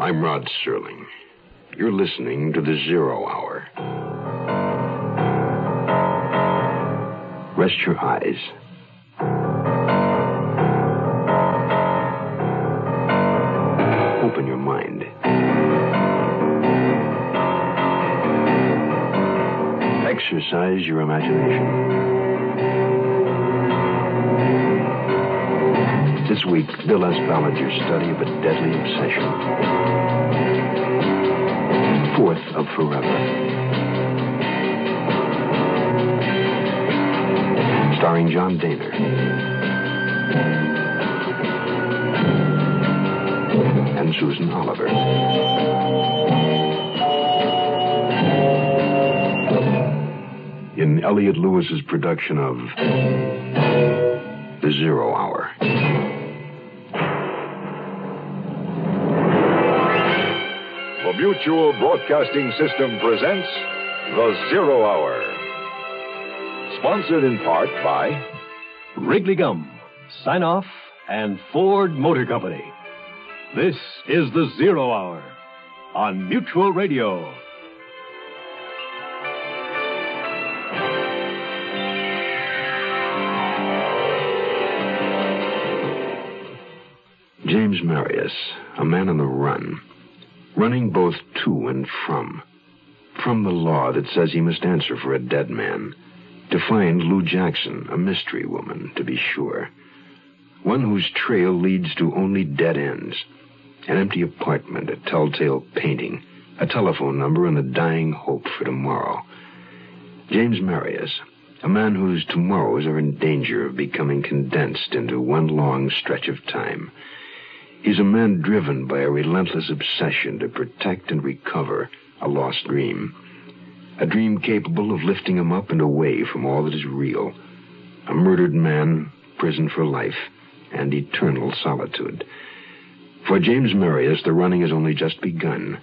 I'm Rod Serling. You're listening to the Zero Hour. Rest your eyes. Open your mind. Exercise your imagination. This week, Bill S. Ballinger's study of a deadly obsession. Fourth of Forever. Starring John Dehner. And Susan Oliver. In Elliot Lewis's production of The Zero Hour. Mutual Broadcasting System presents The Zero Hour. Sponsored in part by Wrigley Gum, Sine-Off, and Ford Motor Company. This is the Zero Hour on Mutual Radio. James Marius, a man on the run, running both to and from. From the law that says he must answer for a dead man. To find Lou Jackson, a mystery woman, to be sure. One whose trail leads to only dead ends. An empty apartment, a telltale painting, a telephone number, and a dying hope for tomorrow. James Marius, a man whose tomorrows are in danger of becoming condensed into one long stretch of time. He's a man driven by a relentless obsession to protect and recover a lost dream. A dream capable of lifting him up and away from all that is real. A murdered man, prison for life, and eternal solitude. For James Marius, the running has only just begun.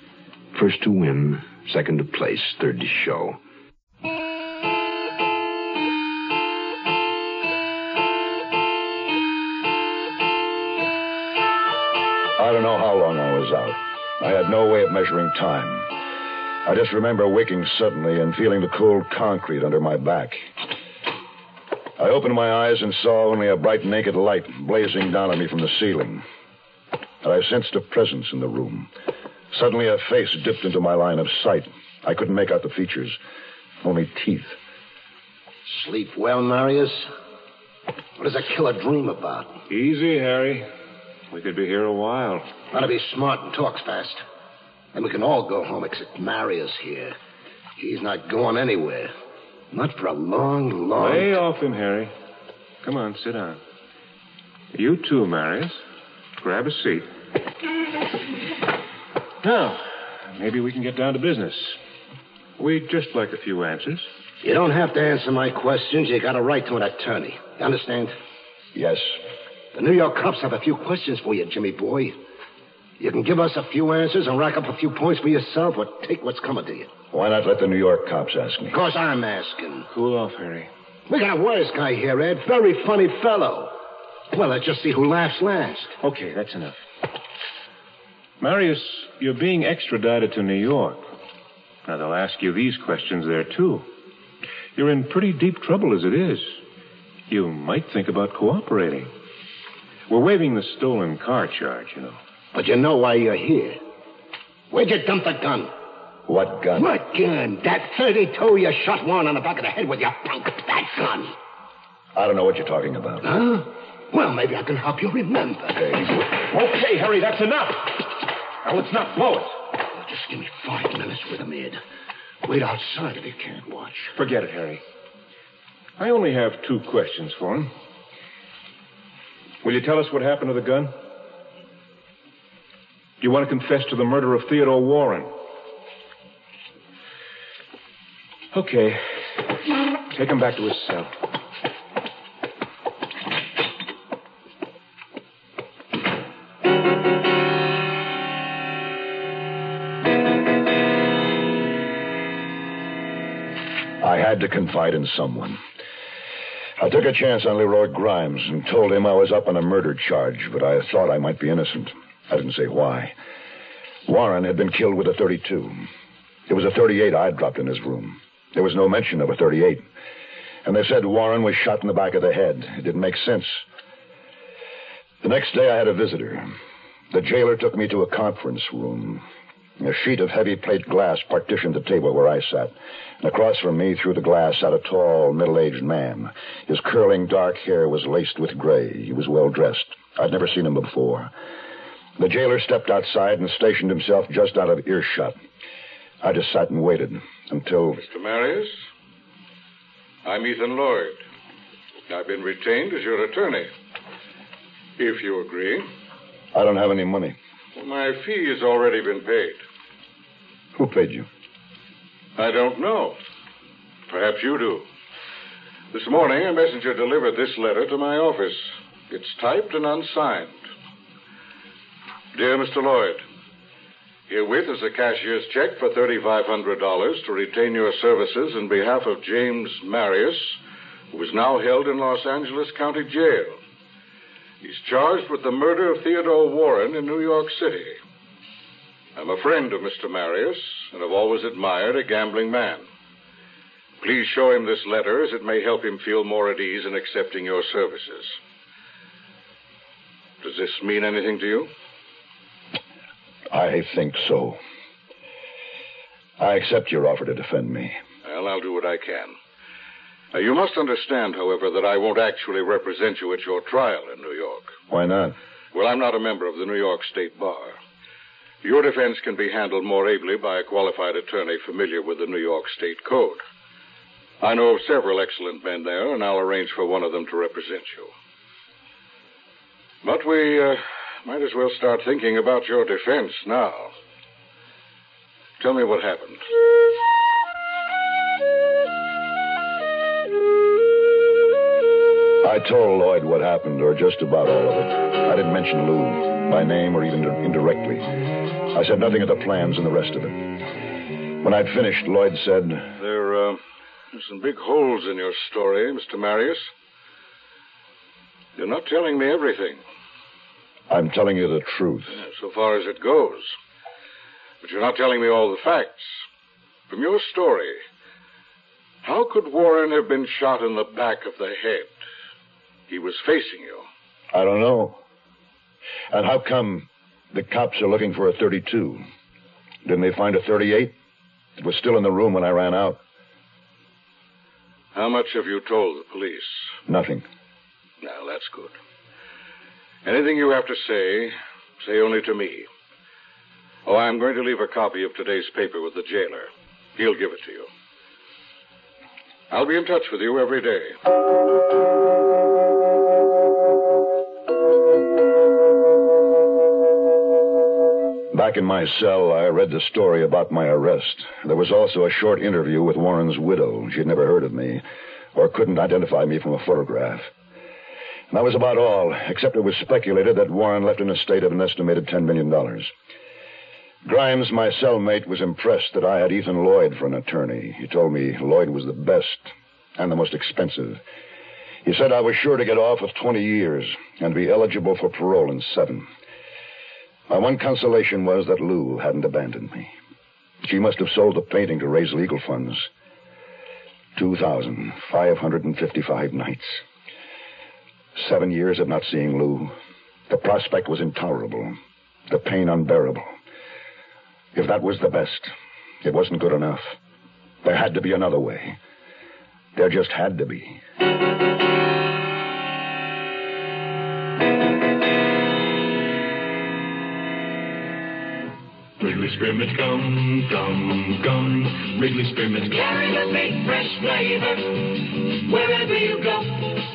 First to win, second to place, third to show. I don't know how long I was out. I had no way of measuring time. I just remember waking suddenly and feeling the cold concrete under my back. I opened my eyes and saw only a bright naked light blazing down at me from the ceiling. And I sensed a presence in the room. Suddenly a face dipped into my line of sight. I couldn't make out the features, only teeth. Sleep well, Marius? What does a killer dream about? Easy, Harry. We could be here a while. Gotta be smart and talks fast. And we can all go home except Marius here. He's not going anywhere. Not for a long, long Lay off him, Harry. Come on, sit down. You too, Marius. Grab a seat. Now, maybe we can get down to business. We'd just like a few answers. You don't have to answer my questions. You got a right to an attorney. You understand? Yes. The New York cops have a few questions for you, Jimmy boy. You can give us a few answers and rack up a few points for yourself or take what's coming to you. Why not let the New York cops ask me? Of course, I'm asking. Cool off, Harry. We got a wise guy here, Ed. Very funny fellow. Well, let's just see who laughs last. Okay, that's enough. Marius, you're being extradited to New York. Now, they'll ask you these questions there, too. You're in pretty deep trouble as it is. You might think about cooperating. We're waiving the stolen car charge, you know. But you know why you're here. Where'd you dump the gun? What gun? What gun? That 32 you shot Warren on the back of the head with your punk. That gun. I don't know what you're talking about. Huh? Well, maybe I can help you remember. Okay, Harry, that's enough. Now let's not blow it. Just give me five minutes with him, Ed. Wait outside if you can't watch. Forget it, Harry. I only have two questions for him. Will you tell us what happened to the gun? Do you want to confess to the murder of Theodore Warren? Okay. Take him back to his cell. I had to confide in someone. I took a chance on Leroy Grimes and told him I was up on a murder charge, but I thought I might be innocent. I didn't say why. Warren had been killed with a 32. It was a 38 I'd dropped in his room. There was no mention of a 38. And they said Warren was shot in the back of the head. It didn't make sense. The next day I had a visitor. The jailer took me to a conference room. A sheet of heavy plate glass partitioned the table where I sat. And across from me, through the glass, sat a tall, middle-aged man. His curling dark hair was laced with gray. He was well dressed. I'd never seen him before. The jailer stepped outside and stationed himself just out of earshot. I just sat and waited until. Mr. Marius, I'm Ethan Lloyd. I've been retained as your attorney. If you agree. I don't have any money. Well, my fee has already been paid. Who paid you? I don't know. Perhaps you do. This morning, a messenger delivered this letter to my office. It's typed and unsigned. Dear Mr. Lloyd, herewith is a cashier's check for $3,500 to retain your services in behalf of James Marius, who is now held in Los Angeles County Jail. He's charged with the murder of Theodore Warren in New York City. I'm a friend of Mr. Marius and have always admired a gambling man. Please show him this letter as it may help him feel more at ease in accepting your services. Does this mean anything to you? I think so. I accept your offer to defend me. Well, I'll do what I can. Now, you must understand, however, that I won't actually represent you at your trial in New York. Why not? Well, I'm not a member of the New York State Bar. Your defense can be handled more ably by a qualified attorney familiar with the New York State Code. I know of several excellent men there, and I'll arrange for one of them to represent you. But we uh, might as well start thinking about your defense now. Tell me what happened. I told Lloyd what happened, or just about all of it. I didn't mention Lou by name or even indirectly. I said nothing of the plans and the rest of it. When I'd finished, Lloyd said, There, uh, some big holes in your story, Mr. Marius. You're not telling me everything. I'm telling you the truth. Yeah, so far as it goes. But you're not telling me all the facts. From your story, how could Warren have been shot in the back of the head? He was facing you. I don't know. And how come the cops are looking for a 32? Didn't they find a 38? It was still in the room when I ran out. How much have you told the police? Nothing. Now, that's good. Anything you have to say, say only to me. Oh, I'm going to leave a copy of today's paper with the jailer. He'll give it to you. I'll be in touch with you every day. Back in my cell, I read the story about my arrest. There was also a short interview with Warren's widow. She'd never heard of me, or couldn't identify me from a photograph. And that was about all, except it was speculated that Warren left an estate of an estimated $10 million. Grimes, my cellmate, was impressed that I had Ethan Lloyd for an attorney. He told me Lloyd was the best and the most expensive. He said I was sure to get off with 20 years and be eligible for parole in seven. My one consolation was that Lou hadn't abandoned me. She must have sold the painting to raise legal funds. 2,555 nights. Seven years of not seeing Lou. The prospect was intolerable, the pain unbearable. If that was the best, it wasn't good enough. There had to be another way. There just had to be. Wrigley Spearmint gum, gum, gum. Wrigley Spearmint gum. Carry the big fresh flavor wherever you go,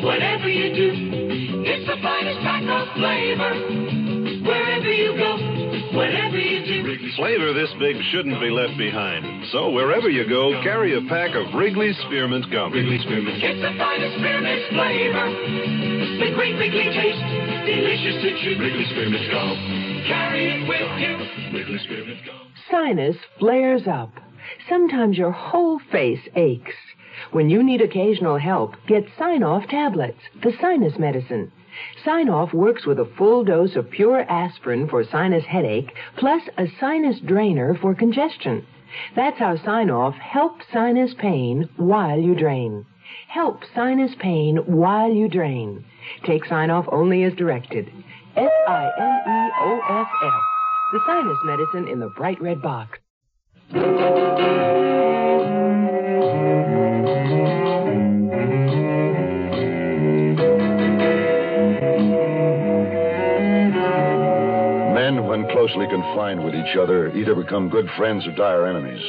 whatever you do. It's the finest pack of flavor Flavor this big shouldn't be left behind. So wherever you go, carry a pack of Wrigley Spearmint gum. Wrigley Spearmint. It's the finest spearmint flavor. The great Wrigley taste, delicious to chew. Wrigley Spearmint gum. Carry it with you. Wrigley Spearmint gum. Sinus flares up. Sometimes your whole face aches. When you need occasional help, get Sine-Off tablets, the sinus medicine. Sine-Off works with a full dose of pure aspirin for sinus headache, plus a sinus drainer for congestion. That's how Sine-Off helps sinus pain while you drain. Help sinus pain while you drain. Take Sine-Off only as directed. S-I-N-E-O-F-F. The sinus medicine in the bright red box. Confined with each other, either become good friends or dire enemies.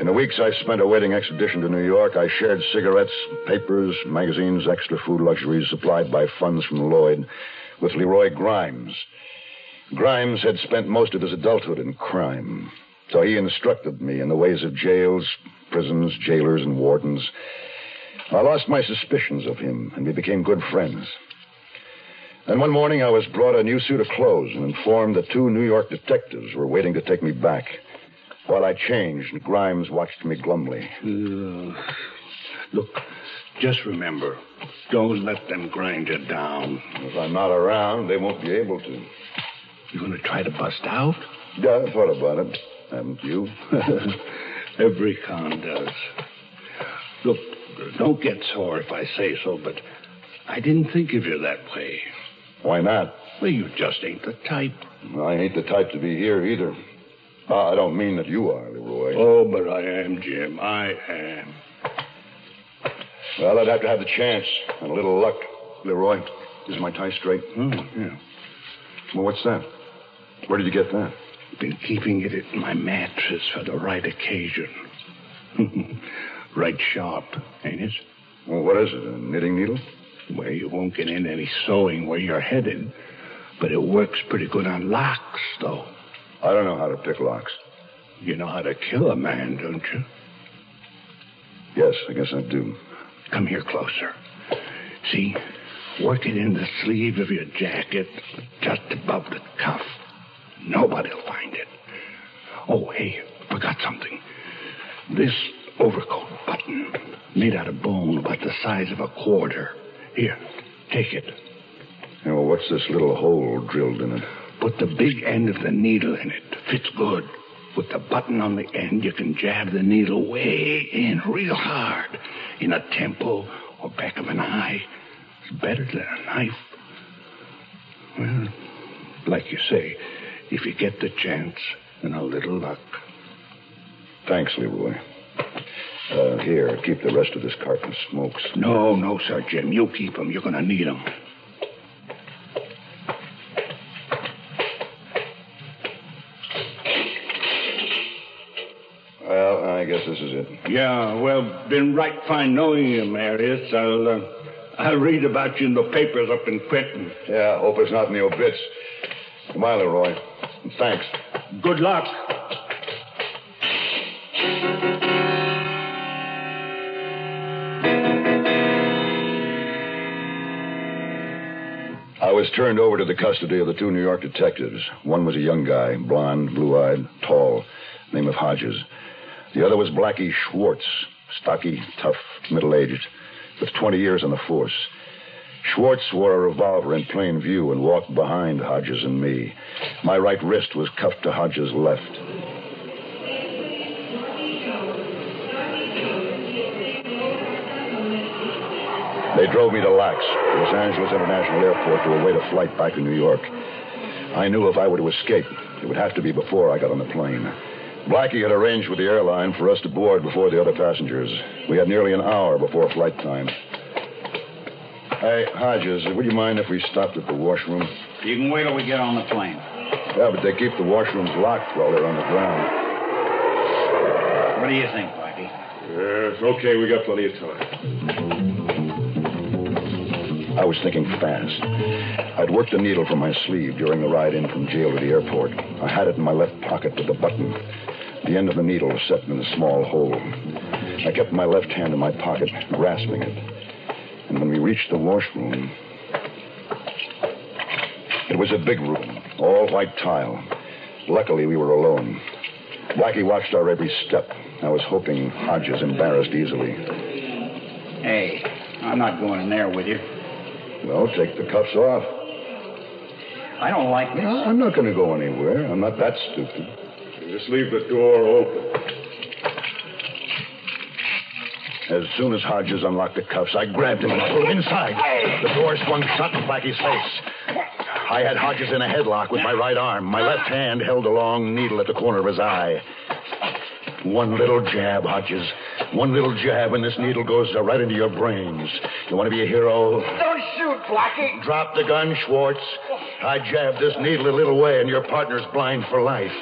In the weeks I spent awaiting extradition to New York, I shared cigarettes, papers, magazines, extra food luxuries supplied by funds from Lloyd with Leroy Grimes. Grimes had spent most of his adulthood in crime, so he instructed me in the ways of jails, prisons, jailers, and wardens. I lost my suspicions of him, and we became good friends. Then one morning I was brought a new suit of clothes and informed that two New York detectives were waiting to take me back. While I changed, Grimes watched me glumly. Uh, look, just remember, don't let them grind you down. If I'm not around, they won't be able to. You are gonna try to bust out? Yeah, I thought about it. Haven't you? Every con does. Look, don't get sore if I say so, but I didn't think of you that way. Why not? Well, you just ain't the type. I ain't the type to be here either. Uh, I don't mean that you are, Leroy. Oh, but I am, Jim. I am. Well, I'd have to have the chance and a little luck. Leroy, is my tie straight? Oh, yeah. Well, what's that? Where did you get that? Been keeping it in my mattress for the right occasion. right sharp, ain't it? Well, what is it? A knitting needle? Well, you won't get in any sewing where you're headed, but it works pretty good on locks, though. I don't know how to pick locks. You know how to kill a man, don't you? Yes, I guess I do. Come here closer. See? Work it in the sleeve of your jacket, just above the cuff. Nobody'll find it. Oh, hey, forgot something. This overcoat button, made out of bone about the size of a quarter. Here, take it. Well, what's this little hole drilled in it? Put the big end of the needle in it. Fits good. With the button on the end, you can jab the needle way in real hard. In a temple or back of an eye. It's better than a knife. Well, like you say, if you get the chance and a little luck. Thanks, Leroy. Uh, here, keep the rest of this carton smokes. No, no, sir, Jim. You keep them. You're going to need them. Well, I guess this is it. Yeah, well, been right fine knowing you, Marius. I'll, uh, I'll read about you in the papers up in Quentin. Yeah, hope it's not in the obits. Goodbye, Leroy. Thanks. Good luck. Turned over to the custody of the two New York detectives. One was a young guy, blond, blue eyed, tall, name of Hodges. The other was Blackie Schwartz, stocky, tough, middle aged, with 20 years on the force. Schwartz wore a revolver in plain view and walked behind Hodges and me. My right wrist was cuffed to Hodges' left. They drove me to LAX, Los Angeles International Airport, to await a flight back to New York. I knew if I were to escape, it would have to be before I got on the plane. Blackie had arranged with the airline for us to board before the other passengers. We had nearly an hour before flight time. Hey, Hodges, would you mind if we stopped at the washroom? You can wait till we get on the plane. Yeah, but they keep the washrooms locked while they're on the ground. What do you think, Blackie? Uh, yeah, okay, we got plenty of time. I was thinking fast. I'd worked the needle from my sleeve during the ride in from jail to the airport. I had it in my left pocket with the button. The end of the needle was set in a small hole. I kept my left hand in my pocket, grasping it. And when we reached the washroom, it was a big room, all white tile. Luckily, we were alone. Blackie watched our every step. I was hoping Hodges embarrassed easily. Hey, I'm not going in there with you. Well, take the cuffs off. I don't like this. No, I'm not going to go anywhere. I'm not that stupid. Just leave the door open. As soon as Hodges unlocked the cuffs, I grabbed him and pulled him inside. The door swung shut in Blackie's face. I had Hodges in a headlock with my right arm. My left hand held a long needle at the corner of his eye. One little jab, Hodges. One little jab, and this needle goes right into your brains. You want to be a hero? Don't shoot, Blackie. Drop the gun, Schwartz. I jabbed this needle a little way, and your partner's blind for life.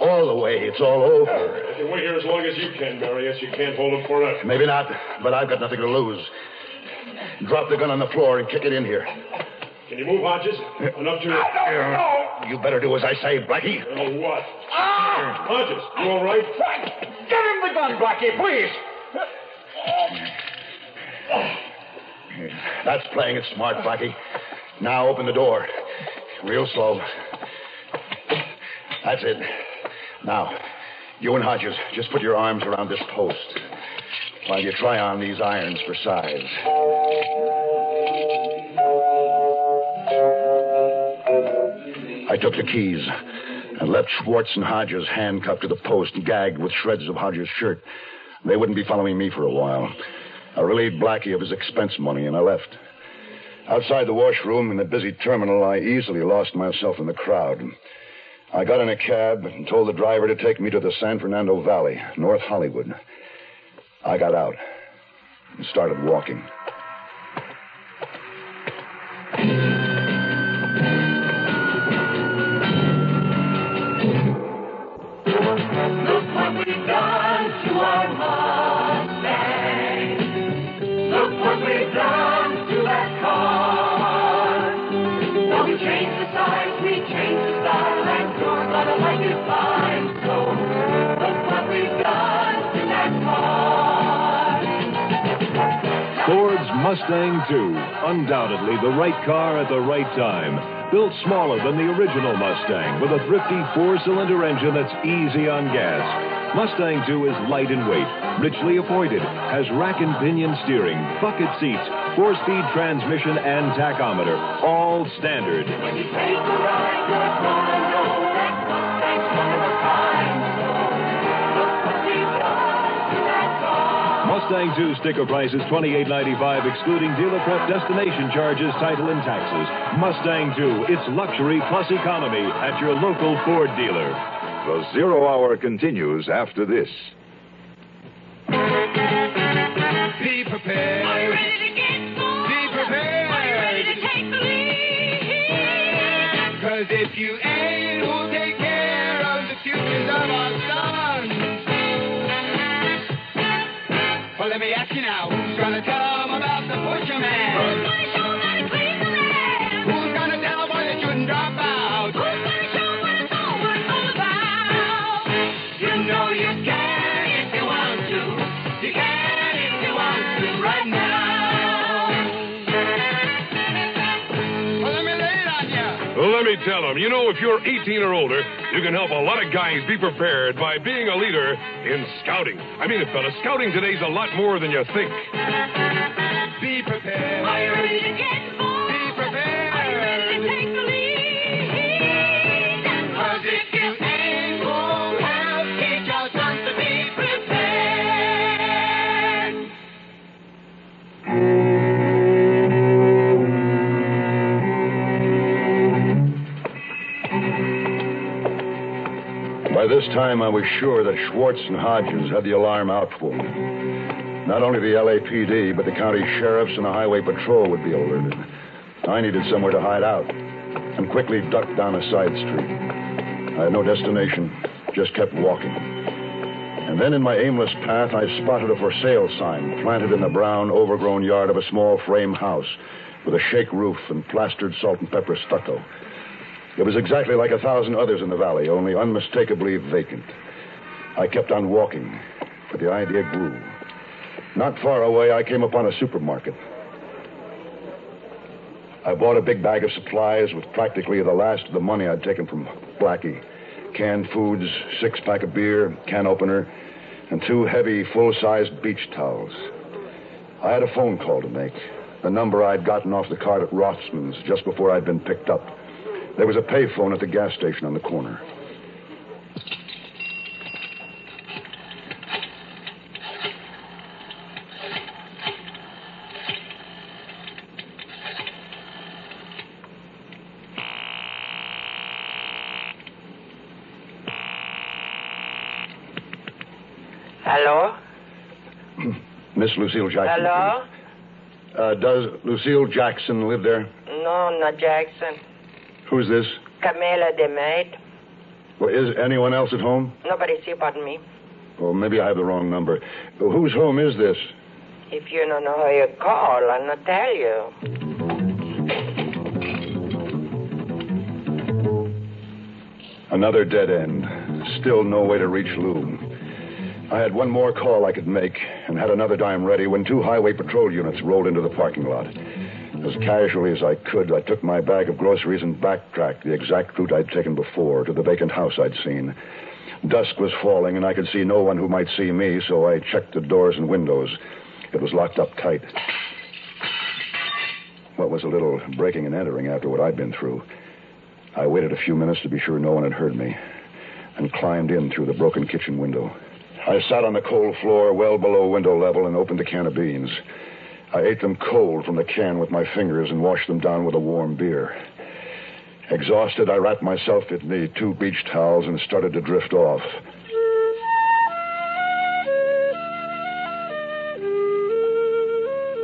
All the way, it's all over. If you wait here as long as you can, Barry. Marius, you can't hold him forever. Maybe not, but I've got nothing to lose. Drop the gun on the floor and kick it in here. Can you move, Hodges? Enough to... Uh, You better do as I say, Blackie. Oh, what? Ah! Hodges, you all right? Frank! Give him the gun, Blackie, please. That's playing it smart, Blackie. Now open the door. Real slow. That's it. Now, you and Hodges, just put your arms around this post while you try on these irons for size. I took the keys and left Schwartz and Hodges handcuffed to the post, and gagged with shreds of Hodges' shirt. They wouldn't be following me for a while. I relieved Blackie of his expense money and I left. Outside the washroom in the busy terminal, I easily lost myself in the crowd. I got in a cab and told the driver to take me to the San Fernando Valley, North Hollywood. I got out and started walking. Mustang II, undoubtedly the right car at the right time. Built smaller than the original Mustang with a thrifty four-cylinder engine that's easy on gas. Mustang II is light in weight, richly appointed, has rack and pinion steering, bucket seats, four-speed transmission, and tachometer, all standard. Mustang 2 sticker price is $28.95, excluding dealer prep destination charges, title, and taxes. Mustang 2, it's luxury plus economy at your local Ford dealer. The Zero Hour continues after this. Be prepared. Are you ready to get going? Be prepared. Are you ready to take the lead? Cause if you ain't, who'll take care of the futures of our sons? Gonna tell 'em about the butcher man? Tell them. You know, if you're 18 or older, you can help a lot of guys be prepared by being a leader in scouting. I mean fella. Scouting today's a lot more than you think. Be prepared. Time, I was sure that Schwartz and Hodges had the alarm out for me. Not only the LAPD, but the county sheriffs and the highway patrol would be alerted. I needed somewhere to hide out and quickly ducked down a side street. I had no destination, just kept walking. And then in my aimless path, I spotted a for sale sign planted in the brown, overgrown yard of a small frame house with a shake roof and plastered salt and pepper stucco. It was exactly like a thousand others in the valley, only unmistakably vacant. I kept on walking, but the idea grew. Not far away, I came upon a supermarket. I bought a big bag of supplies with practically the last of the money I'd taken from Blackie. Canned foods, six pack of beer, can opener, and two heavy, full-sized beach towels. I had a phone call to make. The number I'd gotten off the card at Rothman's just before I'd been picked up. There was a payphone at the gas station on the corner. Hello? Miss Lucille Jackson. Hello? Uh, does Lucille Jackson live there? No, not Jackson. Who's this? Camila de Maid. Well, is anyone else at home? Nobody see but me. Well, maybe I have the wrong number. Whose home is this? If you don't know who you call, I'll not tell you. Another dead end. Still no way to reach Lou. I had one more call I could make and had another dime ready when two highway patrol units rolled into the parking lot. As casually as I could, I took my bag of groceries and backtracked the exact route I'd taken before to the vacant house I'd seen. Dusk was falling, and I could see no one who might see me, so I checked the doors and windows. It was locked up tight. What was a little breaking and entering after what I'd been through. I waited a few minutes to be sure no one had heard me and climbed in through the broken kitchen window. I sat on the cold floor well below window level and opened a can of beans. I ate them cold from the can with my fingers and washed them down with a warm beer. Exhausted, I wrapped myself in the two beach towels and started to drift off.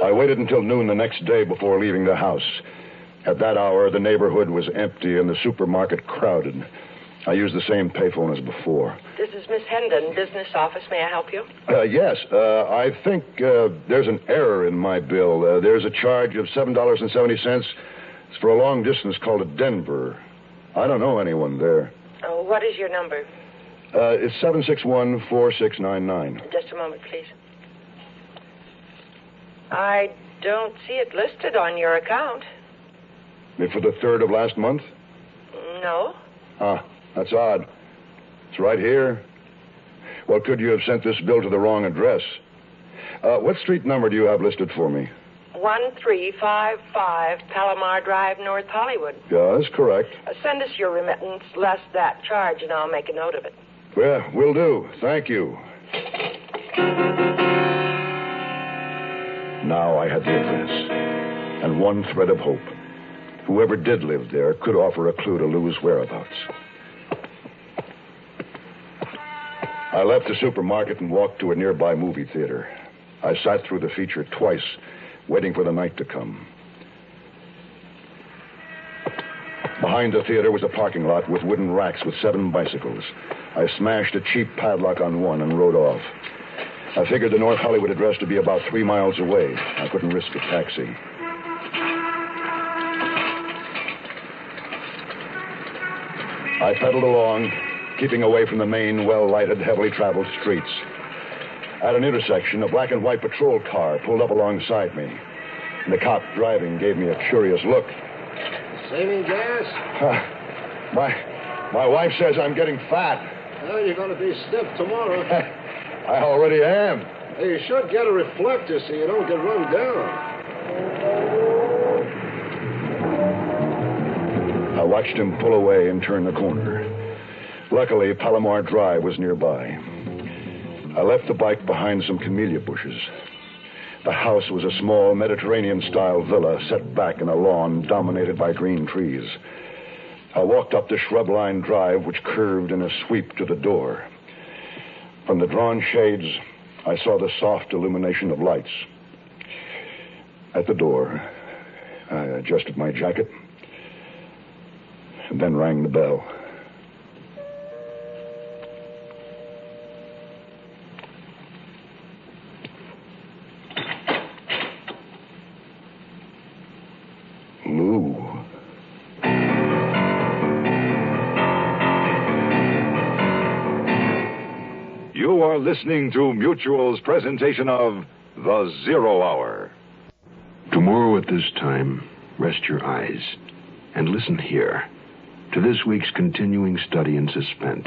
I waited until noon the next day before leaving the house. At that hour, the neighborhood was empty and the supermarket crowded. I used the same payphone as before. This is Miss Hendon, business office. May I help you? Uh, yes, uh, I think uh, there's an error in my bill. Uh, there's a charge of $7.70. It's for a long distance call to Denver. I don't know anyone there. Oh, what is your number? Uh, it's 761 4699. Just a moment, please. I don't see it listed on your account. For the third of last month? No. Ah, that's odd. It's right here. Well, could you have sent this bill to the wrong address? Uh, what street number do you have listed for me? 1355 Palomar Drive, North Hollywood. Yeah, that's correct. Uh, send us your remittance less that charge, and I'll make a note of it. Well, will do. Thank you. Now I had the address and one thread of hope. Whoever did live there could offer a clue to Lou's whereabouts. I left the supermarket and walked to a nearby movie theater. I sat through the feature twice, waiting for the night to come. Behind the theater was a parking lot with wooden racks with seven bicycles. I smashed a cheap padlock on one and rode off. I figured the North Hollywood address to be about three miles away. I couldn't risk a taxi. I pedaled along, keeping away from the main, well lighted, heavily traveled streets. At an intersection, a black and white patrol car pulled up alongside me. The cop driving gave me a curious look. Saving gas? Huh. My, my wife says I'm getting fat. Well, you're going to be stiff tomorrow. I already am. Hey, you should get a reflector so you don't get run down. I watched him pull away and turn the corner. Luckily, Palomar Drive was nearby. I left the bike behind some camellia bushes. The house was a small Mediterranean style villa set back in a lawn dominated by green trees. I walked up the shrub lined drive which curved in a sweep to the door. From the drawn shades, I saw the soft illumination of lights. At the door, I adjusted my jacket and then rang the bell. Are listening to Mutual's presentation of The Zero Hour. Tomorrow at this time, rest your eyes and listen here to this week's continuing study in suspense,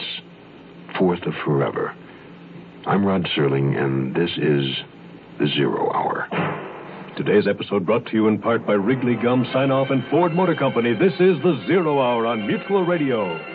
Fourth of Forever. I'm Rod Serling, and this is The Zero Hour. Today's episode brought to you in part by Wrigley Gum Sine-Off and Ford Motor Company. This is the Zero Hour on Mutual Radio.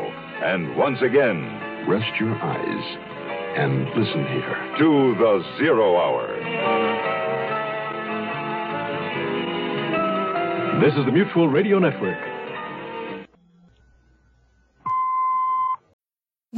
and once again, rest your eyes and listen here to the Zero Hour. This is the Mutual Radio Network.